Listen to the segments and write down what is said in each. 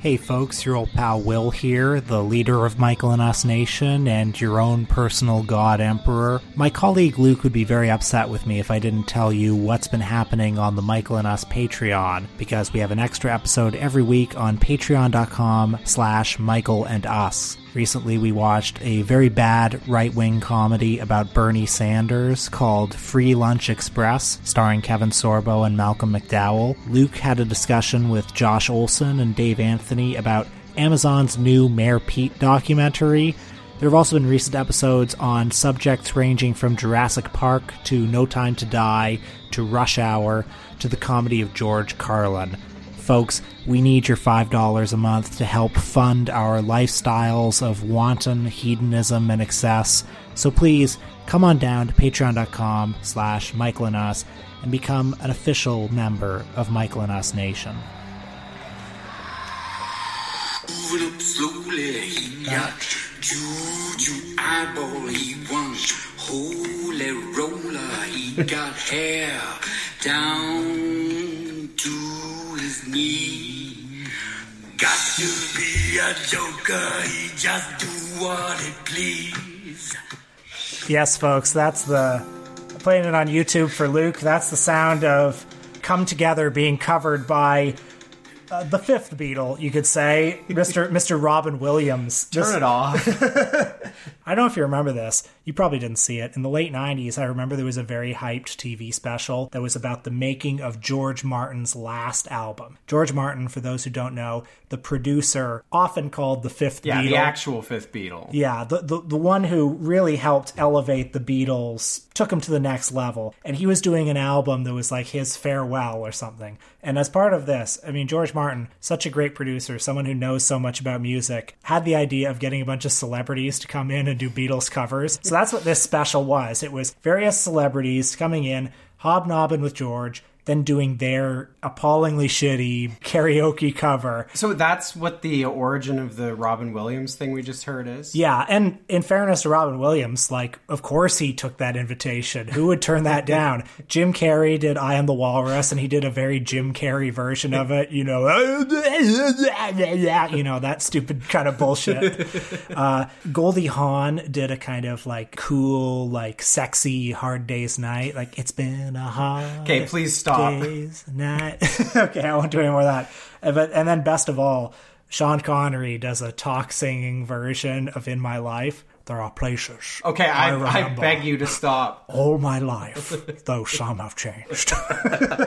Hey folks, your old pal Will here, the leader of Michael and Us Nation and your own personal God Emperor. My colleague Luke would be very upset with me if I didn't tell you what's been happening on the Michael and Us Patreon, because we have an extra episode every week on patreon.com slash Michael and Us. Recently, we watched a very bad right wing comedy about Bernie Sanders called Free Lunch Express, starring Kevin Sorbo and Malcolm McDowell. Luke had a discussion with Josh Olson and Dave Anthony about Amazon's new Mayor Pete documentary. There have also been recent episodes on subjects ranging from Jurassic Park to No Time to Die to Rush Hour to the comedy of George Carlin folks, we need your $5 a month to help fund our lifestyles of wanton hedonism and excess. So please come on down to patreon.com slash Michael and Us and become an official member of Michael and Us Nation. Up slowly, he got juju eyeball, he wants holy roller, he got hair down to his knee. Got to be a joker, he just do what he please. Yes, folks, that's the playing it on YouTube for Luke. That's the sound of "Come Together" being covered by uh, the fifth Beatle, you could say, Mister Mister Robin Williams. This- Turn it off. I don't know if you remember this. You probably didn't see it. In the late 90s, I remember there was a very hyped TV special that was about the making of George Martin's last album. George Martin, for those who don't know, the producer, often called the fifth Yeah, Beatle. the actual fifth Beatle. Yeah, the, the the one who really helped elevate the Beatles, took them to the next level. And he was doing an album that was like his farewell or something. And as part of this, I mean George Martin, such a great producer, someone who knows so much about music, had the idea of getting a bunch of celebrities to come in and do Beatles covers. So that's what this special was. It was various celebrities coming in, hobnobbing with George, then doing their appallingly shitty karaoke cover. So that's what the origin of the Robin Williams thing we just heard is? Yeah, and in fairness to Robin Williams, like, of course he took that invitation. Who would turn that down? Jim Carrey did I Am the Walrus, and he did a very Jim Carrey version of it, you know, you know, that stupid kind of bullshit. Uh, Goldie Hawn did a kind of like cool, like sexy Hard Day's Night, like, it's been a hard Okay, please stop. Day's Night. okay, I won't do any more of that. Uh, But, and then best of all, Sean Connery does a talk singing version of In My Life. There are places. Okay, I, I, remember beg you to stop. All my life, though some have changed.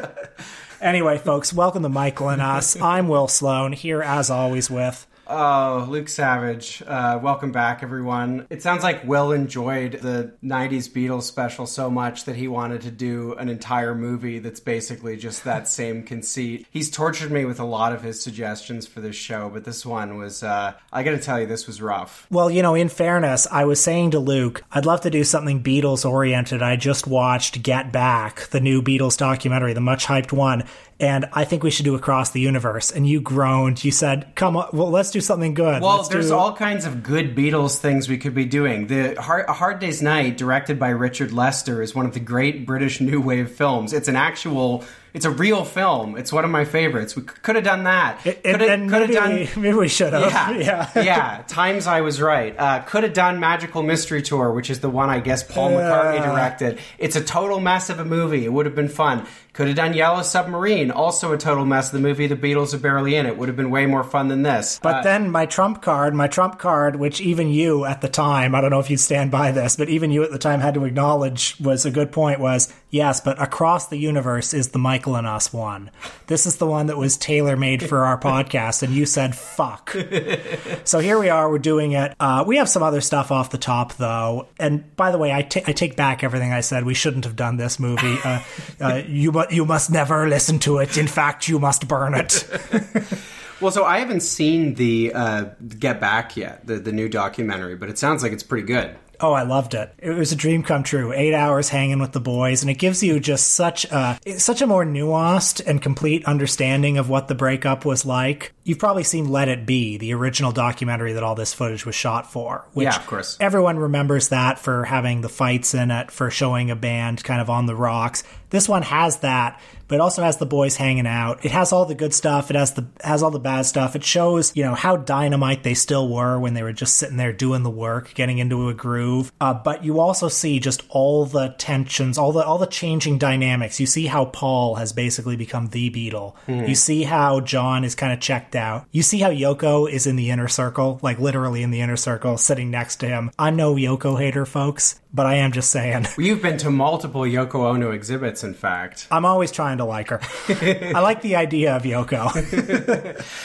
anyway, folks, welcome to Michael and Us. I'm Will Sloan, here as always with. Oh, Luke Savage. Uh, welcome back, everyone. It sounds like Will enjoyed the 90s Beatles special so much that he wanted to do an entire movie that's basically just that same conceit. He's tortured me with a lot of his suggestions for this show, but this one was, uh, I gotta tell you, this was rough. Well, you know, in fairness, I was saying to Luke, I'd love to do something Beatles oriented. I just watched Get Back, the new Beatles documentary, the much hyped one, and I think we should do Across the Universe. And you groaned. You said, "Come on, well, let's do something good." Well, Let's there's do- all kinds of good Beatles things we could be doing. The Hard, A Hard Day's Night, directed by Richard Lester, is one of the great British New Wave films. It's an actual, it's a real film. It's one of my favorites. We could have done that. And, Could have could have maybe, done. maybe we should have. Yeah, yeah. yeah. Times I was right. Uh, could have done Magical Mystery Tour, which is the one I guess Paul McCartney directed. It's a total mess of a movie. It would have been fun. Could have done Yellow Submarine, also a total mess of the movie. The Beatles are barely in it. Would have been way more fun than this. But Uh, then my trump card, my trump card, which even you at the time, I don't know if you stand by this, but even you at the time had to acknowledge was a good point was yes, but across the universe is the Michael and Us one. This is the one that was tailor made for our podcast, and you said fuck. so here we are, we're doing it. Uh, we have some other stuff off the top though. And by the way, I ta- I take back everything I said. We shouldn't have done this movie. Uh, uh, you, mu- you must never listen to it. In fact, you must burn it. Well, so I haven't seen the uh, Get Back yet, the the new documentary, but it sounds like it's pretty good. Oh, I loved it. It was a dream come true. Eight hours hanging with the boys, and it gives you just such a such a more nuanced and complete understanding of what the breakup was like. You've probably seen Let It Be, the original documentary that all this footage was shot for. Which Yeah, of course. Everyone remembers that for having the fights in it, for showing a band kind of on the rocks. This one has that, but it also has the boys hanging out. It has all the good stuff. It has the has all the bad stuff. It shows, you know, how dynamite they still were when they were just sitting there doing the work, getting into a groove. Uh, but you also see just all the tensions, all the all the changing dynamics. You see how Paul has basically become the Beatle. You see how John is kind of checked out. You see how Yoko is in the inner circle, like literally in the inner circle, sitting next to him. I'm no Yoko hater, folks, but I am just saying. You've been to multiple Yoko Ono exhibits, in fact. I'm always trying to like her. I like the idea of Yoko.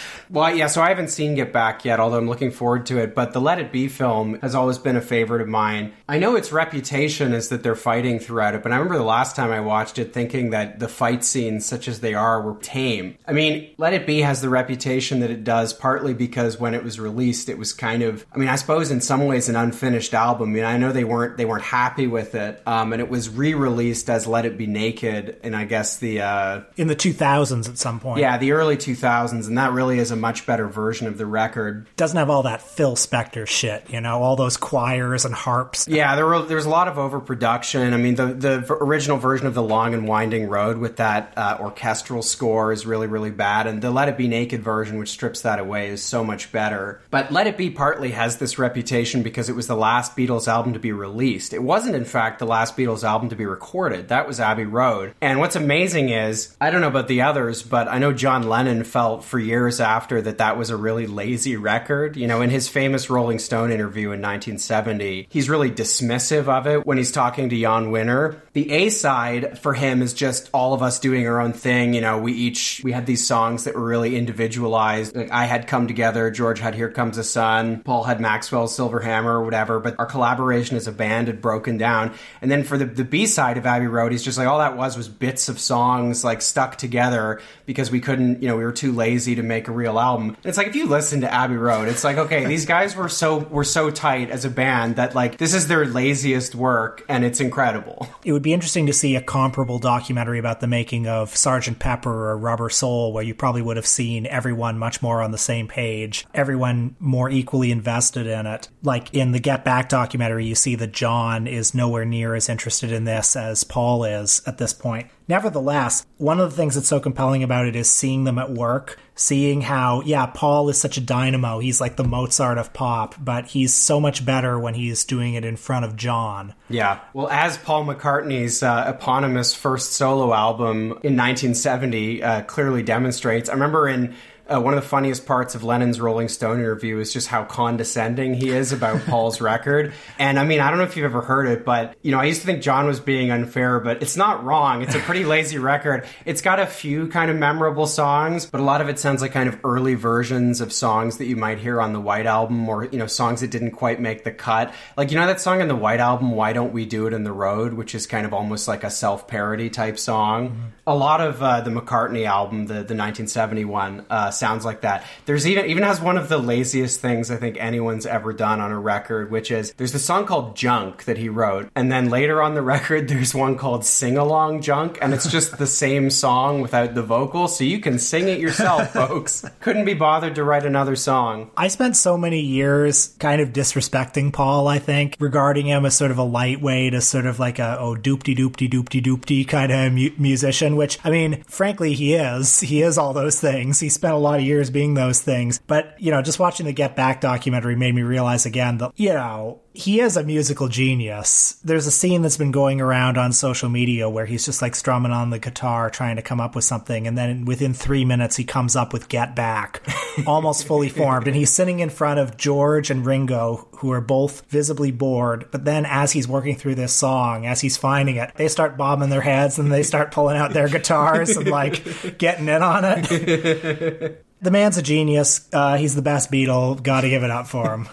Well, yeah, so I haven't seen Get Back yet, although I'm looking forward to it. But the Let It Be film has always been a favorite of mine. I know its reputation is that they're fighting throughout it, but I remember the last time I watched it thinking that the fight scenes, such as they are, were tame. I mean, Let It Be has the reputation that it does partly because when it was released, it was kind of, I mean, I suppose in some ways an unfinished album. I mean, I know they weren't they weren't happy with it, um, and it was re-released as Let It Be Naked, and I guess the uh, in the 2000s at some point. yeah the early 2000s, and that really is a much better version of the record. Doesn't have all that Phil Spector shit, you know, all those choirs and harps. Yeah, there were there's a lot of overproduction. I mean, the the original version of the Long and Winding Road with that uh, orchestral score is really really bad, and the Let It Be Naked version, which strips that away, is so much better. But Let It Be partly has this reputation because it was the last Beatles album to be released. It wasn't, in fact, the last Beatles album to be recorded. That was Abbey Road. And what's amazing is I don't know about the others, but I know John Lennon felt for years after that that was a really lazy record. You know, in his famous Rolling Stone interview in 1970, he's really dismissive of it when he's talking to Jann Wenner. The A side for him is just all of us doing our own thing. You know, we each we had these songs that were really individualized. Like I had Come Together, George had Here Comes the Sun, Paul had Maxwell's Silver Hammer or whatever. But our collaboration as a band had broken down. And then for the the B side of Abbey Road, he's just like all that was was bits of songs like stuck together because we couldn't. You know, we were too lazy to make a real album. It's like if you listen to Abbey Road, it's like okay, these guys were so were so tight as a band that like this is their laziest work and it's incredible. It would be interesting to see a comparable documentary about the making of Sergeant Pepper or Rubber Soul, where you probably would have seen everyone much more on the same page, everyone more equally invested in it. Like in the Get Back documentary, you see that John is nowhere near as interested in this as Paul is at this point. Nevertheless, one of the things that's so compelling about it is seeing them at work, seeing how, yeah, Paul is such a dynamo. He's like the Mozart of pop, but he's so much better when he's doing it in front of John. Yeah. Well, as Paul McCartney's uh, eponymous first solo album in 1970 uh, clearly demonstrates, I remember in uh, one of the funniest parts of Lennon's Rolling Stone interview is just how condescending he is about Paul's record. And I mean, I don't know if you've ever heard it, but you know, I used to think John was being unfair, but it's not wrong. It's a pretty lazy record. It's got a few kind of memorable songs, but a lot of it sounds like kind of early versions of songs that you might hear on the White Album or, you know, songs that didn't quite make the cut. Like, you know, that song on the White Album, Why Don't We Do It in the Road, which is kind of almost like a self parody type song. A lot of uh, the McCartney album, the, the 1971, uh, sounds like that. There's even even has one of the laziest things I think anyone's ever done on a record, which is there's the song called Junk that he wrote, and then later on the record there's one called Sing Along Junk, and it's just the same song without the vocal, so you can sing it yourself, folks. Couldn't be bothered to write another song. I spent so many years kind of disrespecting Paul, I think, regarding him as sort of a lightweight, as sort of like a, oh, doopty doopty doopty doopty kind of mu- musician, which, I mean, frankly, he is. He is all those things. He spent a lot of years being those things. But, you know, just watching the Get Back documentary made me realize again that, you know, he is a musical genius. There's a scene that's been going around on social media where he's just like strumming on the guitar trying to come up with something. And then within three minutes, he comes up with Get Back, almost fully formed. And he's sitting in front of George and Ringo, who are both visibly bored. But then as he's working through this song, as he's finding it, they start bobbing their heads and they start pulling out their guitars and like getting in on it. The man's a genius. Uh, he's the best Beatle. Got to give it up for him.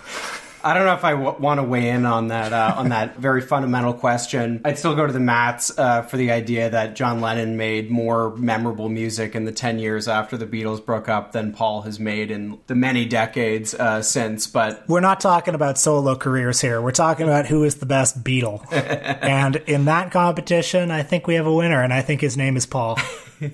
I don't know if I w- want to weigh in on that uh, on that very fundamental question. I'd still go to the mats uh, for the idea that John Lennon made more memorable music in the ten years after the Beatles broke up than Paul has made in the many decades uh, since. But We're not talking about solo careers here. We're talking about who is the best Beatle. and in that competition, I think we have a winner, and I think his name is Paul.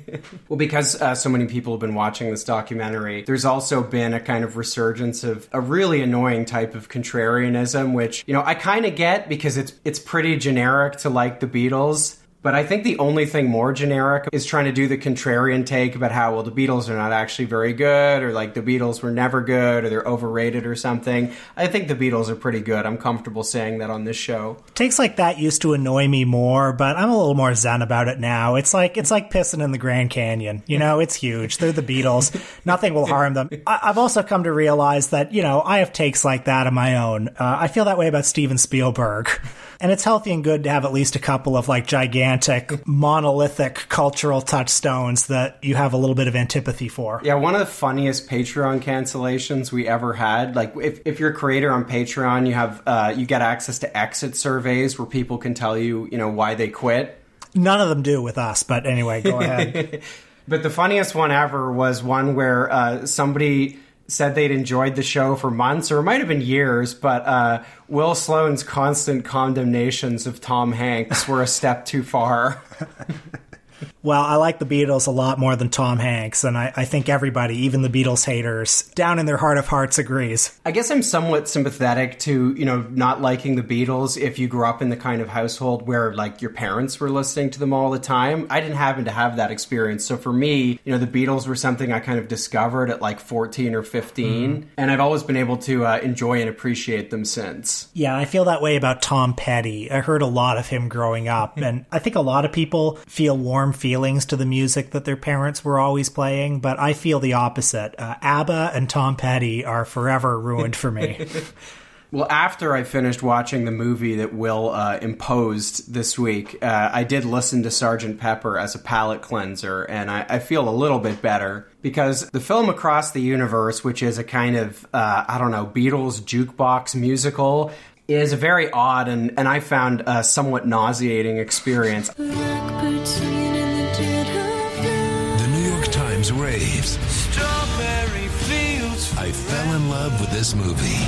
Well, because uh, so many people have been watching this documentary, there's also been a kind of resurgence of a really annoying type of contrarianism, which you know I kind of get because it's it's pretty generic to like the Beatles. But I think the only thing more generic is trying to do the contrarian take about how, well, the Beatles are not actually very good, or like the Beatles were never good, or they're overrated or something. I think the Beatles are pretty good. I'm comfortable saying that on this show. Takes like that used to annoy me more, but I'm a little more zen about it now. It's like it's like pissing in the Grand Canyon. You know, it's huge. They're the Beatles. Nothing will harm them. I- have also come to realize that you know I have takes like that of my own. Uh, I feel that way about Steven Spielberg. And it's healthy and good to have at least a couple of like gigantic, monolithic cultural touchstones that you have a little bit of antipathy for. Yeah, one of the funniest Patreon cancellations we ever had. Like, if, if you're a creator on Patreon, you have uh, you get access to exit surveys where people can tell you, you know, why they quit. None of them do with us, but anyway, go ahead. but the funniest one ever was one where uh, somebody said they'd enjoyed the show for months, or it might have been years, but uh, Will Sloan's constant condemnations of Tom Hanks were a step too far. Well, I like the Beatles a lot more than Tom Hanks, and I, I, think everybody, even the Beatles haters, down in their heart of hearts agrees. I guess I'm somewhat sympathetic to, you know, not liking the Beatles if you grew up in the kind of household where, like, your parents were listening to them all the time. I didn't happen to have that experience. So for me, you know, the Beatles were something I kind of discovered at like 14 or 15, mm. and I've always been able to uh, enjoy and appreciate them since. Yeah, I feel that way about Tom Petty. I heard a lot of him growing up, and I think a lot of people feel warm feelings feelings to the music that their parents were always playing, but I feel the opposite. Uh, ABBA and Tom Petty are forever ruined for me. Well, after I finished watching the movie that Will uh, imposed this week, uh, I did listen to Sergeant Pepper as a palate cleanser, and I, I, feel a little bit better because the film Across the Universe, which is a kind of, uh, I don't know, Beatles jukebox musical, is a very odd and, and I found a somewhat nauseating experience. Times raves. Strawberry fields. I fell in love with this movie.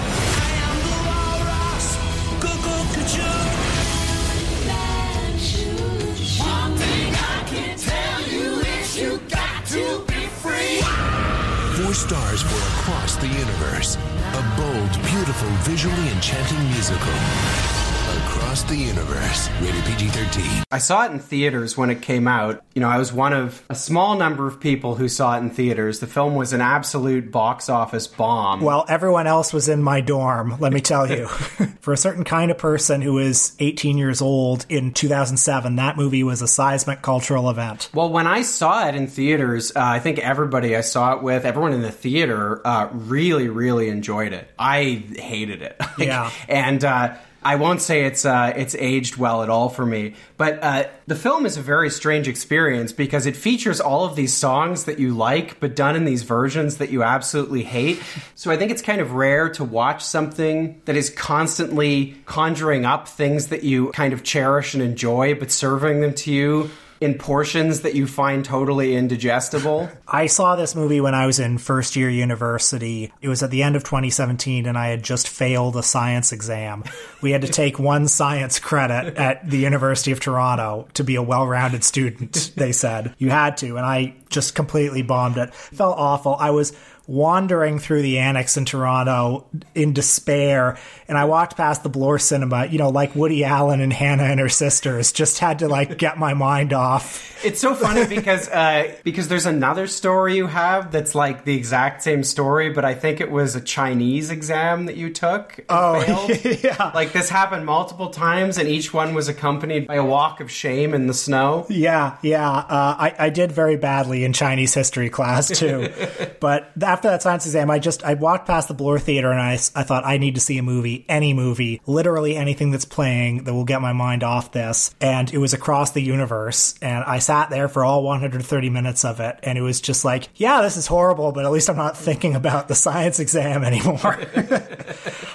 Four stars for Across the Universe. A bold, beautiful, visually enchanting musical. Across the Universe, rated PG 13. I saw it in theaters when it came out. You know, I was one of a small number of people who saw it in theaters. The film was an absolute box office bomb. Well, everyone else was in my dorm, let me tell you. For a certain kind of person who is 18 years old in 2007, that movie was a seismic cultural event. Well, when I saw it in theaters, uh, I think everybody I saw it with, everyone in the theater, uh, really, really enjoyed it. I hated it. like, yeah. And, uh, I won't say it's uh, it's aged well at all for me, but uh, the film is a very strange experience because it features all of these songs that you like, but done in these versions that you absolutely hate. So I think it's kind of rare to watch something that is constantly conjuring up things that you kind of cherish and enjoy, but serving them to you in portions that you find totally indigestible? I saw this movie when I was in first year university. It was at the end of 2017, and I had just failed a science exam. We had to take one science credit at the University of Toronto to be a well rounded student, they said. You had to, and I just completely bombed it. Felt awful. I was wandering through the annex in Toronto in despair. And I walked past the Bloor Cinema, you know, like Woody Allen and Hannah and her sisters, just had to like get my mind off. It's so funny because uh, because there's another story you have that's like the exact same story, but I think it was a Chinese exam that you took. oh, yeah. Like this happened multiple times, and each one was accompanied by a walk of shame in the snow. Yeah, yeah. Uh, I, I did very badly in Chinese history class too, but that after that science exam, I just I walked past the Bloor Theater and I I thought I need to see a movie, any movie, literally anything that's playing that will get my mind off this. And it was across the universe, and I sat there for all 130 minutes of it, and it was just like, yeah, this is horrible, but at least I'm not thinking about the science exam anymore.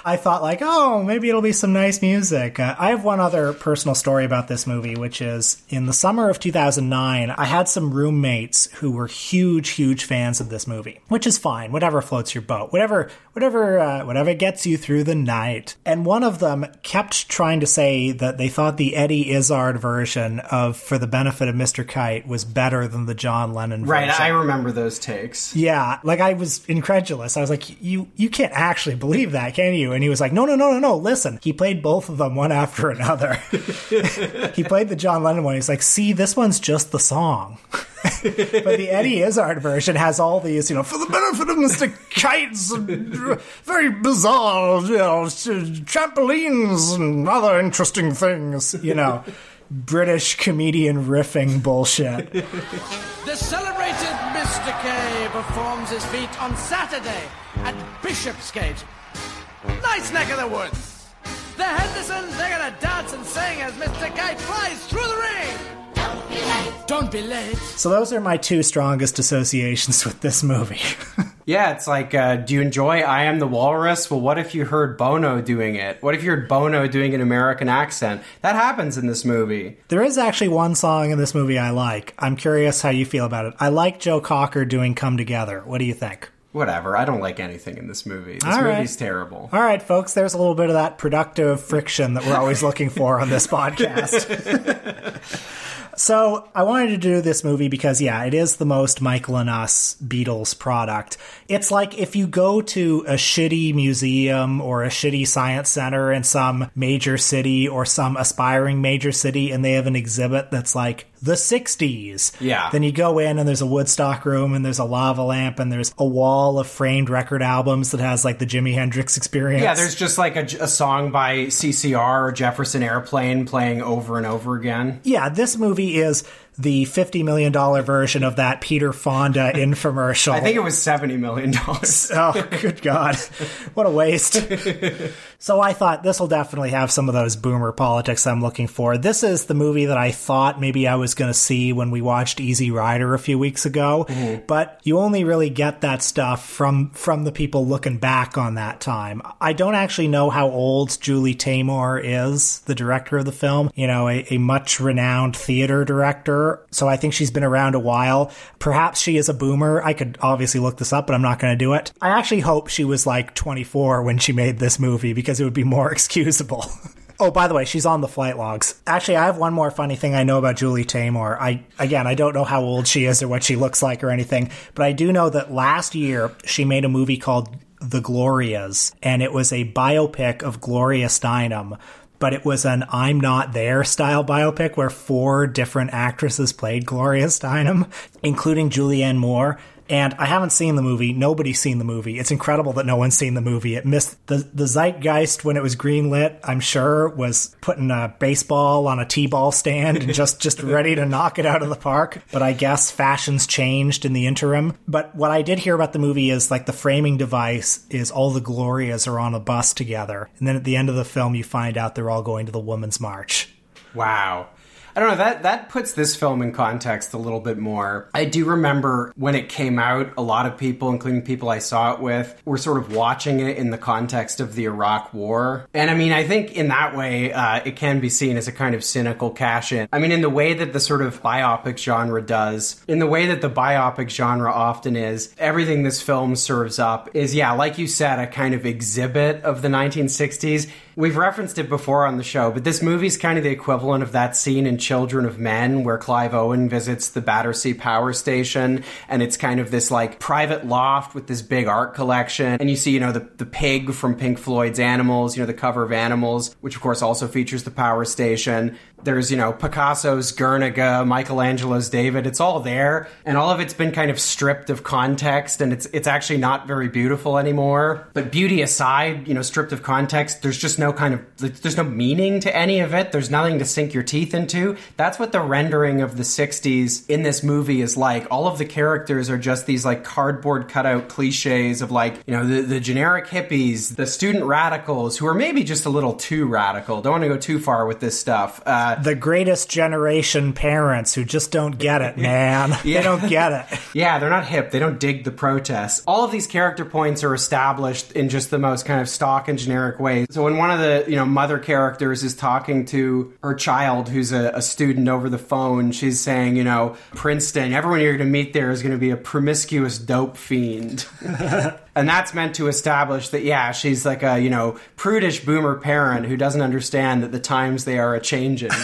I thought like, oh, maybe it'll be some nice music. Uh, I have one other personal story about this movie, which is in the summer of 2009, I had some roommates who were huge, huge fans of this movie, which is fine. Whatever floats your boat, whatever, whatever, uh, whatever gets you through the night. And one of them kept trying to say that they thought the Eddie Izzard version of "For the Benefit of Mr. Kite" was better than the John Lennon version. Right, I remember those takes. Yeah, like I was incredulous. I was like, "You, you can't actually believe that, can you?" And he was like, "No, no, no, no, no. Listen, he played both of them one after another. he played the John Lennon one. He's like, see, this one's just the song." but the Eddie Izzard version has all these, you know, for the benefit of Mr. Kites, very bizarre, you know, trampolines and other interesting things, you know. British comedian riffing bullshit. The celebrated Mr. K performs his feat on Saturday at Bishopsgate. Nice neck of the woods. The Hendersons, they're gonna dance and sing as Mr. K flies through the ring. Don't be late. Don't be late. So those are my two strongest associations with this movie. Yeah, it's like, uh, do you enjoy I Am the Walrus? Well, what if you heard Bono doing it? What if you heard Bono doing an American accent? That happens in this movie. there is actually one song in this movie I like. I'm curious how you feel about it. I like Joe Cocker doing Come Together. What do you think? Whatever, I don't like anything in this movie. This All right. movie's terrible. All right, folks, there's a little bit of that productive friction that we're always looking for on this podcast. so, I wanted to do this movie because, yeah, it is the most Michael and Us Beatles product. It's like if you go to a shitty museum or a shitty science center in some major city or some aspiring major city and they have an exhibit that's like the 60s. Yeah. Then you go in and there's a Woodstock room and there's a lava lamp and there's a wall of framed record albums that has like the Jimi Hendrix experience. Yeah, there's just like a, a song by CCR or Jefferson Airplane playing over and over again. Yeah, this movie is the $50 million version of that Peter Fonda infomercial. I think it was $70 million. Oh, good God. What a waste. so I thought this will definitely have some of those boomer politics I'm looking for. This is the movie that I thought maybe I was going to see when we watched Easy Rider a few weeks ago, mm-hmm. but you only really get that stuff from from the people looking back on that time. I don't actually know how old Julie Taymor is, the director of the film, you know, a, a much renowned theater director. So I think she's been around a while. Perhaps she is a boomer. I could obviously look this up, but I'm not going to do it. I actually hope she was like 24 when she made this movie because it would be more excusable. Oh, by the way, she's on the flight logs. Actually, I have one more funny thing I know about Julie Taymor. I again, I don't know how old she is or what she looks like or anything, but I do know that last year she made a movie called The Glorias, and it was a biopic of Gloria Steinem. But it was an I'm Not There style biopic where four different actresses played Gloria Steinem, including Julianne Moore. And I haven't seen the movie. Nobody's seen the movie. It's incredible that no one's seen the movie. It missed the, the zeitgeist when it was greenlit, I'm sure, was putting a baseball on a T-ball stand and just, just ready to knock it out of the park. But I guess fashions changed in the interim. But what I did hear about the movie is like the framing device is all the Glorias are on a bus together. And then at the end of the film, you find out they're all going to the Women's March. Wow. I don't know that that puts this film in context a little bit more. I do remember when it came out, a lot of people, including people I saw it with, were sort of watching it in the context of the Iraq War. And I mean, I think in that way, uh, it can be seen as a kind of cynical cash in. I mean, in the way that the sort of biopic genre does, in the way that the biopic genre often is, everything this film serves up is, yeah, like you said, a kind of exhibit of the 1960s. We've referenced it before on the show, but this movie's kind of the equivalent of that scene in Children of Men where Clive Owen visits the Battersea Power Station and it's kind of this like private loft with this big art collection. And you see, you know, the, the pig from Pink Floyd's Animals, you know, the cover of Animals, which of course also features the power station. There's, you know, Picasso's Guernica, Michelangelo's David. It's all there. And all of it's been kind of stripped of context and it's it's actually not very beautiful anymore. But beauty aside, you know, stripped of context, there's just no kind of there's no meaning to any of it. There's nothing to sink your teeth into. That's what the rendering of the 60s in this movie is like. All of the characters are just these like cardboard cutout cliches of like, you know, the, the generic hippies, the student radicals who are maybe just a little too radical. Don't want to go too far with this stuff. Uh, the greatest generation parents who just don't get it, man. They don't get it. Yeah, they're not hip. They don't dig the protests. All of these character points are established in just the most kind of stock and generic ways. So when one of the you know mother characters is talking to her child, who's a, a student over the phone, she's saying, you know, Princeton, everyone you're going to meet there is going to be a promiscuous dope fiend. and that's meant to establish that yeah she's like a you know prudish boomer parent who doesn't understand that the times they are a changing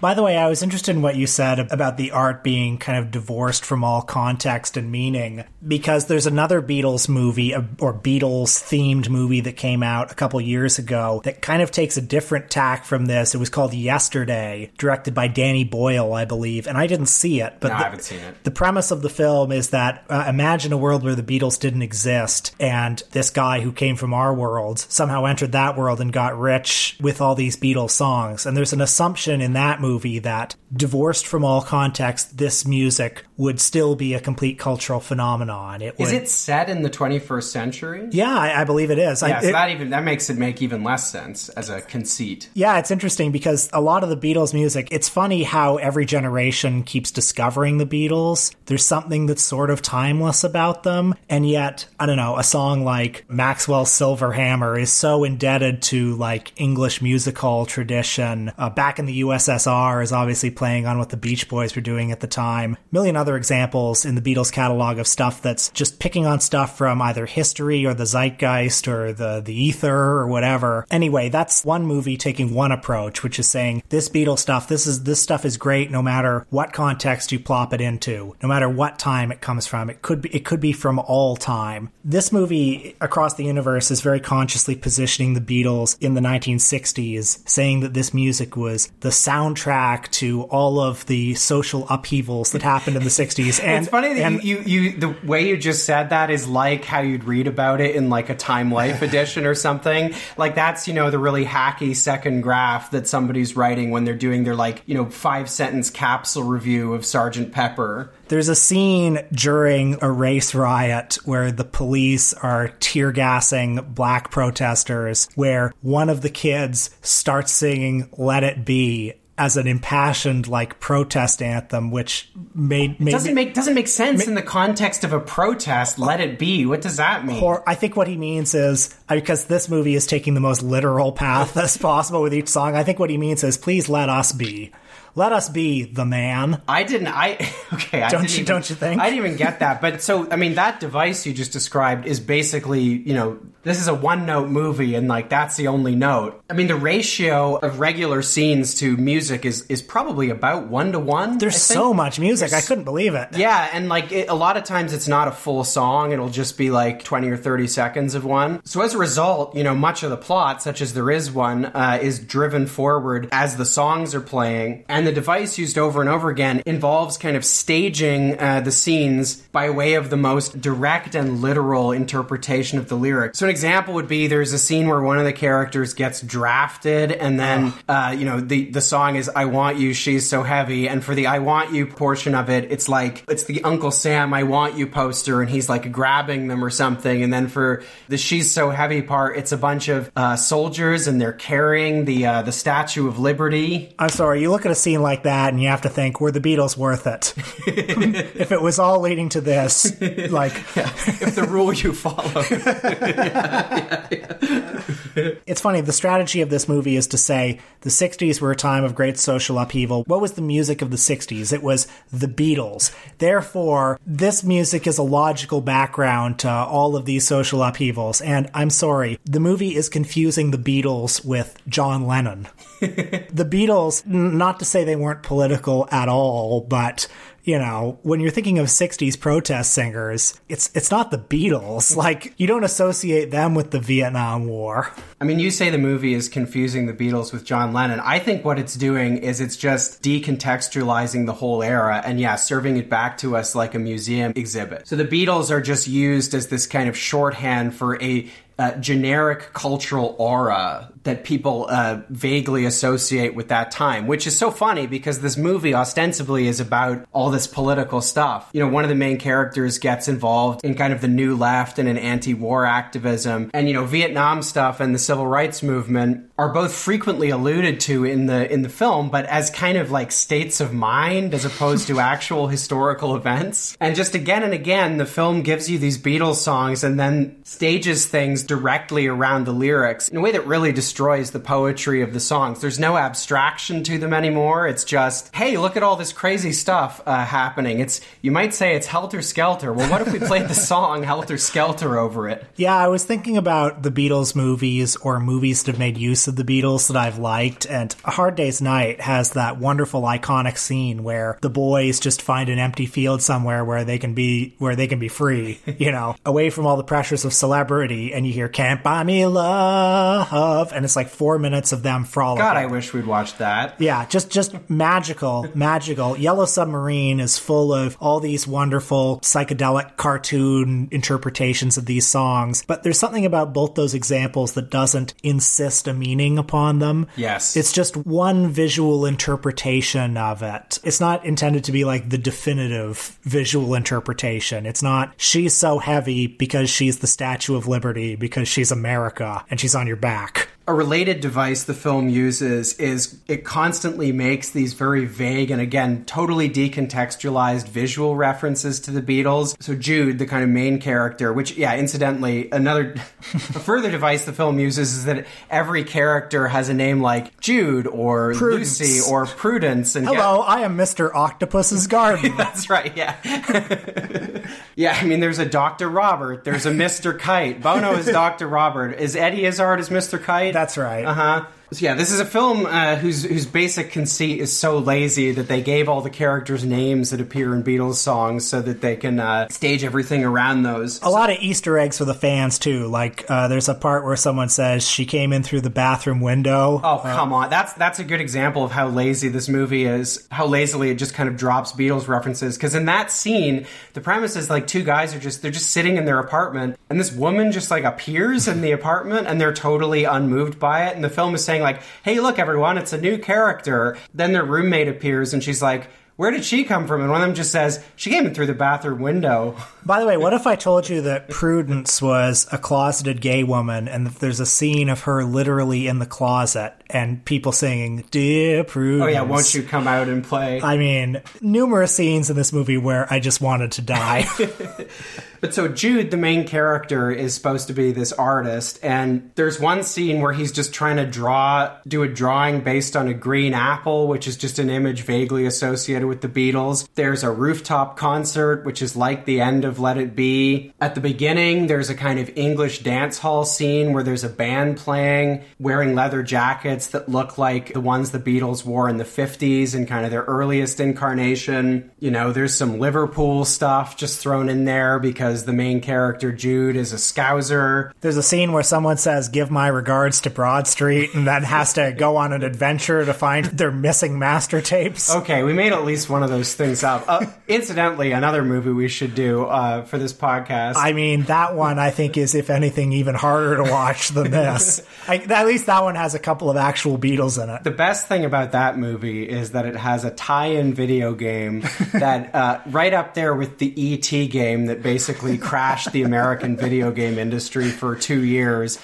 By the way, I was interested in what you said about the art being kind of divorced from all context and meaning because there's another Beatles movie or Beatles themed movie that came out a couple years ago that kind of takes a different tack from this. It was called Yesterday, directed by Danny Boyle, I believe, and I didn't see it, but No, I the, haven't seen it. the premise of the film is that uh, imagine a world where the Beatles didn't exist, and this guy who came from our world somehow entered that world and got rich with all these Beatles songs. And there's an assumption in that movie that, divorced from all context, this music would still be a complete cultural phenomenon. It would, is it set in the 21st century Yeah, I, I believe it is. I- yeah so it- that even that makes it make even less sense as a conceit Yeah, it's interesting because a lot of the Beatles music, it's funny how every generation keeps discovering the Beatles. There's something that's sort of timeless about them. And yet, I don't know, a song like Maxwell's Silver Hammer is so indebted to like English musical tradition. Uh, back in the USSR is obviously playing on what the Beach Boys were doing at the time. Million other examples in the Beatles catalog of stuff that's just picking on stuff from either history or the zeitgeist or the, the ether or whatever. Anyway, that's one movie taking one approach, which is saying this Beatles stuff, this is this stuff is great no matter what context you plop it into, no matter what time it comes from. It could be it could be from all time. This movie across the universe is very consciously positioning the Beatles in the 1960s, saying that this music was the soundtrack to all of the social upheavals that happened in the 60s. And it's funny that and- you, you, you, the way you just said that is like how you'd read about it in like a Time Life edition or something. Like that's, you know, the really hacky second graph that somebody's writing when they're doing their like, you know, five sentence capsule review of Sergeant Pepper. There's a scene during a race riot where the police are tear gassing black protesters, where one of the kids starts singing Let It Be as an impassioned like protest anthem, which made, made Doesn't make doesn't make sense in the context of a protest. Let it be. What does that mean? or I think what he means is because this movie is taking the most literal path as possible with each song. I think what he means is please let us be, let us be the man. I didn't. I okay. I Don't you- even- don't you think? I didn't even get that. But so I mean, that device you just described is basically you know this is a one note movie and like that's the only note. I mean, the ratio of regular scenes to music is is probably about one to one. There's so much music, I couldn't believe it. Yeah, and like it, a lot of times it's not a full song, it'll just be like 20 or 30 seconds of one. So as a result, you know, much of the plot, such as there is one, uh, is driven forward as the songs are playing. And the device used over and over again involves kind of staging uh, the scenes by way of the most direct and literal interpretation of the lyrics. So example would be there's a scene where one of the characters gets drafted, and then, uh, you know, the, the song is I Want You, She's So Heavy. And for the I Want You portion of it, it's like, it's the Uncle Sam I Want You poster, and he's like grabbing them or something. And then for the She's So Heavy part, it's a bunch of uh, soldiers and they're carrying the, uh, the Statue of Liberty. I'm sorry, you look at a scene like that and you have to think, were the Beatles worth it? if it was all leading to this, like, if the rule you follow. it's funny, the strategy of this movie is to say the 60s were a time of great social upheaval. What was the music of the 60s? It was the Beatles. Therefore, this music is a logical background to all of these social upheavals. And I'm sorry, the movie is confusing the Beatles with John Lennon. the Beatles, not to say they weren't political at all, but you know, when you're thinking of 60s protest singers, it's it's not the Beatles. Like you don't associate them with the Vietnam War. I mean, you say the movie is confusing the Beatles with John Lennon. I think what it's doing is it's just decontextualizing the whole era and, yeah, serving it back to us like a museum exhibit. So the Beatles are just used as this kind of shorthand for a uh, generic cultural aura that people uh, vaguely associate with that time, which is so funny because this movie ostensibly is about all this political stuff. You know, one of the main characters gets involved in kind of the new left and an anti war activism. And, you know, Vietnam stuff and the civil rights movement are both frequently alluded to in the in the film, but as kind of like states of mind as opposed to actual historical events. And just again and again, the film gives you these Beatles songs and then stages things directly around the lyrics in a way that really destroys the poetry of the songs. There's no abstraction to them anymore. It's just, hey, look at all this crazy stuff uh, happening. It's you might say it's helter skelter. Well, what if we played the song Helter Skelter over it? Yeah, I was thinking about the Beatles movies or movies that have made use of the Beatles that I've liked, and A Hard Day's Night has that wonderful iconic scene where the boys just find an empty field somewhere where they can be where they can be free, you know, away from all the pressures of celebrity, and you hear "Can't Buy Me Love," and it's like four minutes of them frolicking. God, I wish we'd watched that. Yeah, just just magical, magical. Yellow Submarine is full of all these wonderful psychedelic cartoon interpretations of these songs, but there's something about both those examples that doesn't insist a meaning upon them. Yes. It's just one visual interpretation of it. It's not intended to be like the definitive visual interpretation. It's not she's so heavy because she's the Statue of Liberty because she's America and she's on your back. A related device the film uses is it constantly makes these very vague and again totally decontextualized visual references to the Beatles. So Jude, the kind of main character, which yeah, incidentally, another a further device the film uses is that every character has a name like Jude or Prudence. Lucy or Prudence and Hello, I am Mr. Octopus's garden. That's right, yeah. yeah, I mean, there's a Dr. Robert, there's a Mr. Kite. Bono is Dr. Robert. Is Eddie Izzard is Mr. Kite? That's right. Uh huh. So yeah, this is a film uh, whose whose basic conceit is so lazy that they gave all the characters names that appear in Beatles songs so that they can uh, stage everything around those. a lot of Easter eggs for the fans too. Like uh, there's a part where someone says she came in through the bathroom window. Oh come on, that's that's a good example of how lazy this movie is. How lazily it just kind of drops Beatles references. Because in that scene, the premise is like two guys are just they're just sitting in their apartment, and this woman just like appears in the apartment, and they're totally unmoved by it. And the film is saying like, "Hey, look, everyone, it's a new character." Then their roommate appears, and she's like. Where did she come from? And one of them just says, She came in through the bathroom window. By the way, what if I told you that Prudence was a closeted gay woman and that there's a scene of her literally in the closet and people singing, Dear Prudence? Oh, yeah, won't you come out and play? I mean, numerous scenes in this movie where I just wanted to die. But so Jude, the main character, is supposed to be this artist, and there's one scene where he's just trying to draw, do a drawing based on a green apple, which is just an image vaguely associated with the Beatles. There's a rooftop concert, which is like the end of Let It Be. At the beginning, there's a kind of English dance hall scene where there's a band playing, wearing leather jackets that look like the ones the Beatles wore in the 50s and kind of their earliest incarnation. You know, there's some Liverpool stuff just thrown in there because the main character, Jude, is a scouser. There's a scene where someone says, Give my regards to Broad Street, and then has to go on an adventure to find their missing master tapes. Okay, we made at least one of those things up. Uh, incidentally, another movie we should do uh, for this podcast. I mean, that one I think is, if anything, even harder to watch than this. I, at least that one has a couple of actual Beatles in it. the best thing about that movie is that it has a tie-in video game that uh, right up there with the ET game that basically crashed the American video game industry for two years.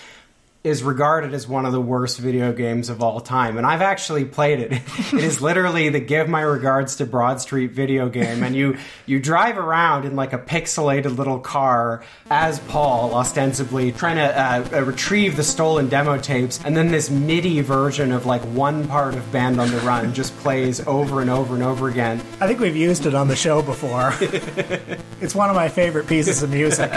Is regarded as one of the worst video games of all time, and I've actually played it. It is literally the "Give My Regards to Broad Street" video game, and you you drive around in like a pixelated little car as Paul, ostensibly trying to uh, retrieve the stolen demo tapes, and then this MIDI version of like one part of Band on the Run just plays over and over and over again. I think we've used it on the show before. it's one of my favorite pieces of music.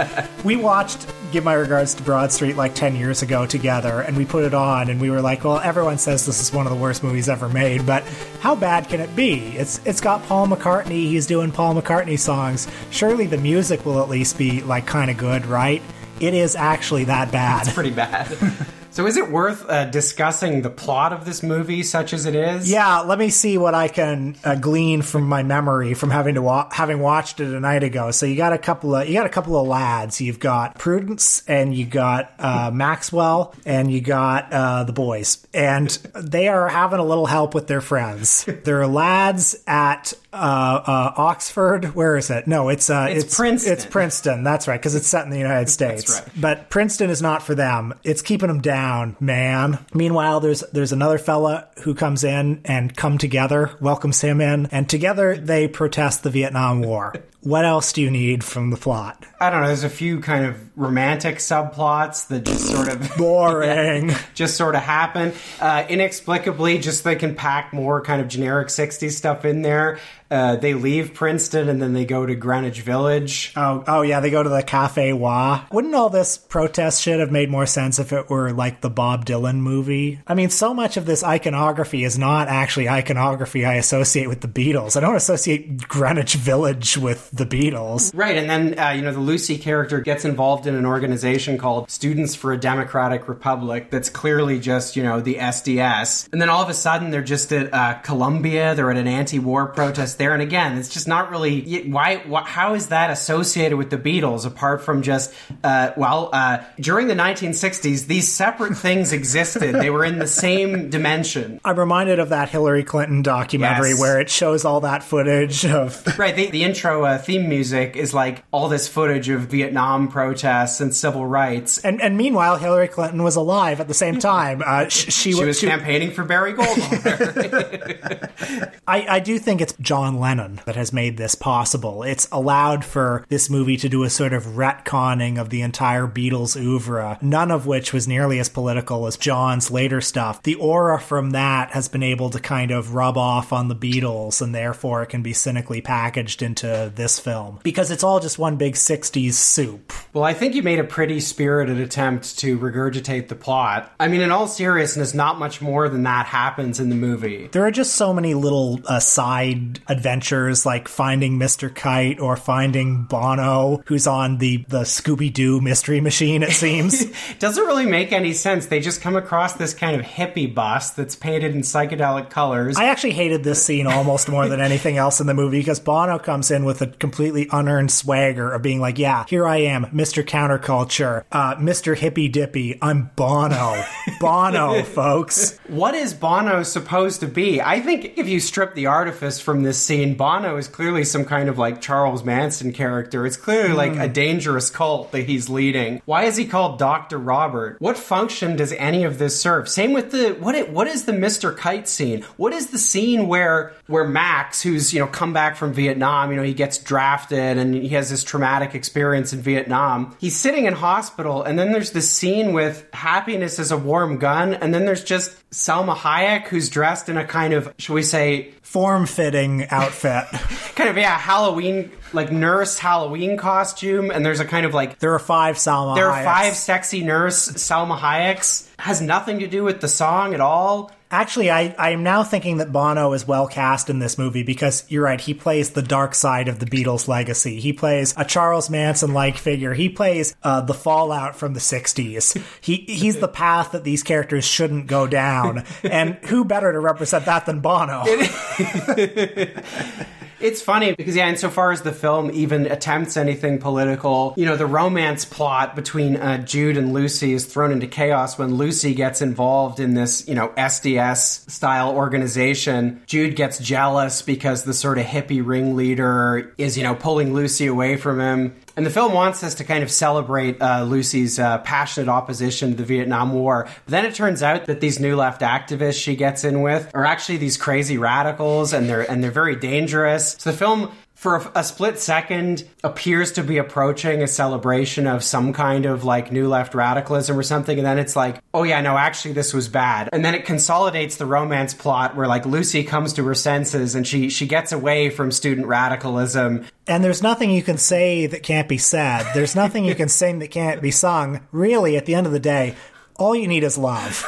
We watched Give My Regards to Broad Street like 10 years ago together, and we put it on, and we were like, well, everyone says this is one of the worst movies ever made, but how bad can it be? It's It's got Paul McCartney, he's doing Paul McCartney songs. Surely the music will at least be like kind of good, right? It is actually that bad. It's pretty bad. so, is it worth uh, discussing the plot of this movie, such as it is? Yeah, let me see what I can uh, glean from my memory from having to wa- having watched it a night ago. So you got a couple of you got a couple of lads. You've got Prudence and you got uh, Maxwell and you got uh, the boys, and they are having a little help with their friends. They're lads at uh, uh, Oxford. Where is it? No, it's uh, It's Princeton. It's Princeton. That's right, because it's set in the United States. right. But Princeton is not for them. It's keeping them down, man. Meanwhile, there's there's another fella who comes in and come together, welcomes him in, and together they protest the Vietnam War. What else do you need from the plot? I don't know. There's a few kind of romantic subplots that just sort of Boring. just sort of happen uh, inexplicably. Just they can pack more kind of generic '60s stuff in there. Uh, they leave Princeton and then they go to Greenwich Village. Oh, oh yeah, they go to the Cafe Wha. Wouldn't all this protest shit have made more sense if it were like the Bob Dylan movie? I mean, so much of this iconography is not actually iconography I associate with the Beatles. I don't associate Greenwich Village with the Beatles. Right, and then uh, you know the Lucy character gets involved in an organization called Students for a Democratic Republic. That's clearly just you know the SDS, and then all of a sudden they're just at uh, Columbia. They're at an anti-war protest there, and again, it's just not really why. wh- how is that associated with the Beatles apart from just uh, well uh, during the 1960s these separate things existed. they were in the same dimension. I'm reminded of that Hillary Clinton documentary Yes. where it shows all that footage of. Right, the, the intro uh, theme music is like all this footage of Vietnam protests and civil rights. And, and meanwhile, Hillary Clinton was alive at the same time. Uh, sh- she, She was she- campaigning for Barry Goldwater. I, I do think it's John Lennon that has made this possible. It's allowed for this movie to do a sort of retconning of the entire Beatles oeuvre, none of which was nearly as political as John's later stuff. The aura from that has been able to kind of rub off on the Beatles, and therefore it can be cynically packaged into this film. Because it's all just one big 60s soup. well, I think you made a pretty spirited attempt to regurgitate the plot. I mean, in all seriousness, not much more than that happens in the movie. There are just so many little uh, side adventures like finding Mr. Kite or finding Bono, who's on the, the Scooby Doo mystery machine, it seems. Doesn't really make any sense. They just come across this kind of hippie bus that's painted in psychedelic colors. I actually hated this scene almost more than anything else in the movie because Bono comes in with a completely unearned swagger of being like, yeah, here I am, Mr. Counterculture, uh, Mr. Hippy Dippy, I'm Bono. Bono, folks. What is Bono supposed to be? I think if you strip the artifice from this scene, Bono is clearly some kind of like Charles Manson character. It's clearly like a dangerous cult that he's leading. Why is he called Dr. Robert? What function does any of this serve? Same with the what it, what is the Mr. Kite scene? What is the scene where where Max, who's, you know, come back from Vietnam, you know, he gets drafted and he has this traumatic experience in Vietnam. He's sitting in hospital and then there's this scene with happiness as a warm gun and then there's just Salma Hayek who's dressed in a kind of, shall we say, Form fitting outfit. kind of yeah, Halloween like nurse Halloween costume and there's a kind of like There are five Salma there are five sexy nurse Salma Hayeks has nothing to do with the song at all. Actually, I, I am now thinking that Bono is well cast in this movie because you're right. He plays the dark side of the Beatles' legacy. He plays a Charles Manson like figure. He plays uh, the fallout from the 60s. He He's the path that these characters shouldn't go down. And who better to represent that than Bono? It's funny because, yeah, insofar as the film even attempts anything political, you know, the romance plot between uh, Jude and Lucy is thrown into chaos when Lucy gets involved in this, you know, SDS style organization. Jude gets jealous because the sort of hippie ringleader is, you know, pulling Lucy away from him. And the film wants us to kind of celebrate uh, Lucy's uh, passionate opposition to the Vietnam War. But then it turns out that these new left activists she gets in with are actually these crazy radicals, and they're and they're very dangerous. So the film. For a, a split second, appears to be approaching a celebration of some kind of like new left radicalism or something, and then it's like, oh yeah, no, actually this was bad. And then it consolidates the romance plot where like Lucy comes to her senses and she she gets away from student radicalism And there's nothing you can say that can't be said. There's nothing you can sing that can't be sung. Really, at the end of the day, all you need is love.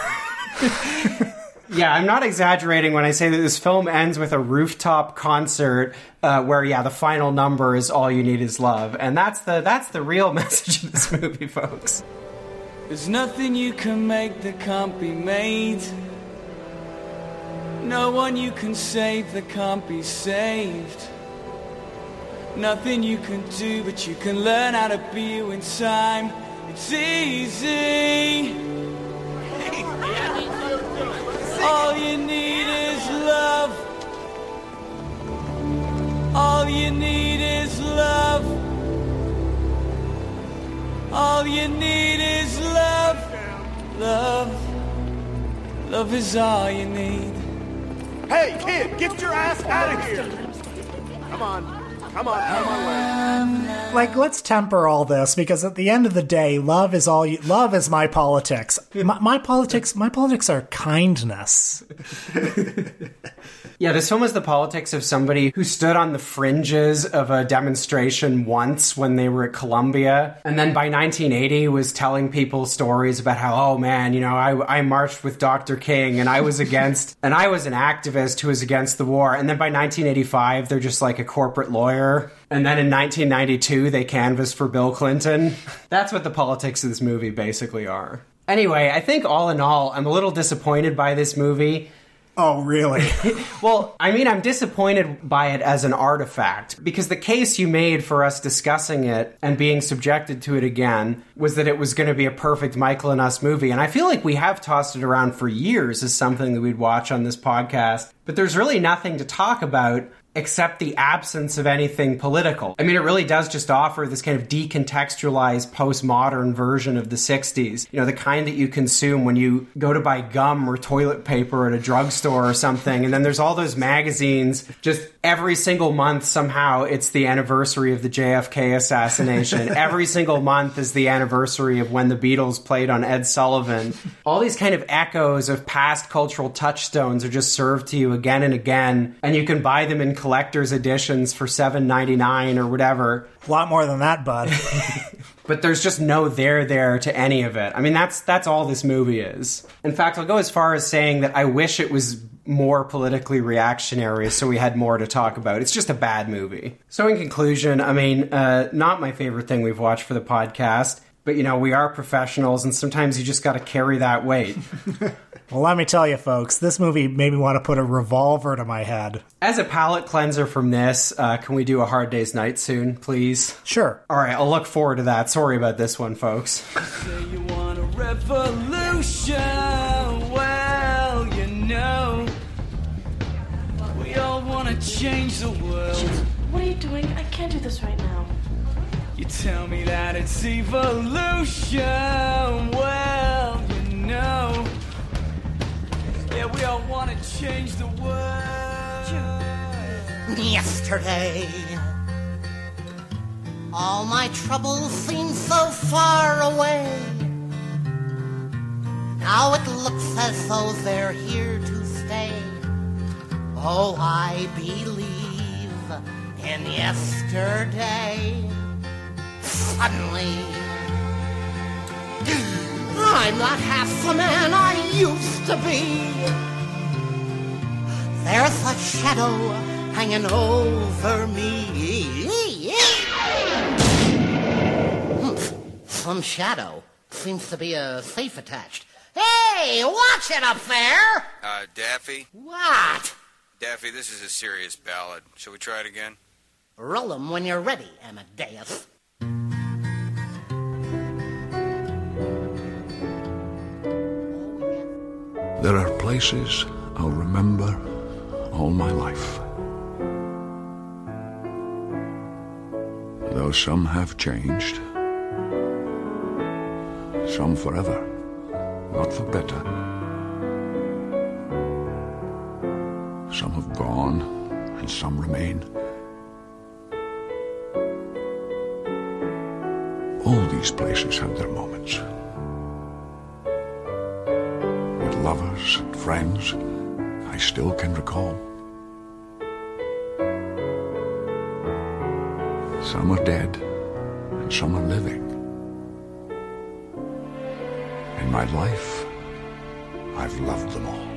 Yeah, I'm not exaggerating when I say that this film ends with a rooftop concert uh, where, yeah, the final number is "All You Need Is Love," and that's the that's the real message of this movie, folks. There's nothing you can make that can't be made. No one you can save that can't be saved. Nothing you can do, but you can learn how to be you in time. It's easy. All you need is love. All you need is love. All you need is love. Love. Love is all you need. Hey, kid, get your ass out of here! Come on. Come on, come on, Like, let's temper all this because at the end of the day, love is all you. Love is my politics. My, my politics. My politics are kindness. Yeah, this film is the politics of somebody who stood on the fringes of a demonstration once when they were at Columbia, and then by 1980 was telling people stories about how, oh man, you know, I, I marched with Dr. King and I was against, and I was an activist who was against the war. And then by 1985, they're just like a corporate lawyer. And then in 1992, they canvassed for Bill Clinton. That's what the politics of this movie basically are. Anyway, I think all in all, I'm a little disappointed by this movie. Oh, really? Well, I mean, I'm disappointed by it as an artifact because the case you made for us discussing it and being subjected to it again was that it was going to be a perfect Michael and Us movie. And I feel like we have tossed it around for years as something that we'd watch on this podcast, but there's really nothing to talk about except the absence of anything political. I mean, it really does just offer this kind of decontextualized postmodern version of the 60s. You know, the kind that you consume when you go to buy gum or toilet paper at a drugstore or something. And then there's all those magazines just every single month somehow it's the anniversary of the JFK assassination. every single month is the anniversary of when the Beatles played on Ed Sullivan. All these kind of echoes of past cultural touchstones are just served to you again and again, and you can buy them in collector's editions for seven ninety nine or whatever. A lot more than that, bud. But there's just no there there to any of it. I mean, that's that's all this movie is. In fact, I'll go as far as saying that I wish it was more politically reactionary so we had more to talk about. It's just a bad movie. So in conclusion, I mean, uh, not my favorite thing we've watched for the podcast, but you know, we are professionals and sometimes you just got to carry that weight. well, let me tell you, folks, this movie made me want to put a revolver to my head. As a palate cleanser from this, uh, can we do a hard day's night soon, please? Sure. All right, I'll look forward to that. Sorry about this one, folks. Change the world. What are you doing? I can't do this right now. You tell me that it's evolution. Well, you know, yeah, we all want to change the world. yesterday. All my troubles seemed so far away. Now it looks as though they're here to stay. Oh, I believe in yesterday. Suddenly, I'm not half the man I used to be. There's a shadow hanging over me. Some shadow. Seems to be a safe attached. Hey, watch it up there! Uh, Daffy? What? Daffy, this is a serious ballad. Shall we try it again? Roll 'em when you're ready, Amadeus. There are places I'll remember all my life. Though some have changed, some forever, not for better. Some have gone, and some remain. All these places have their moments. With lovers and friends, I still can recall. Some are dead, and some are living. In my life, I've loved them all.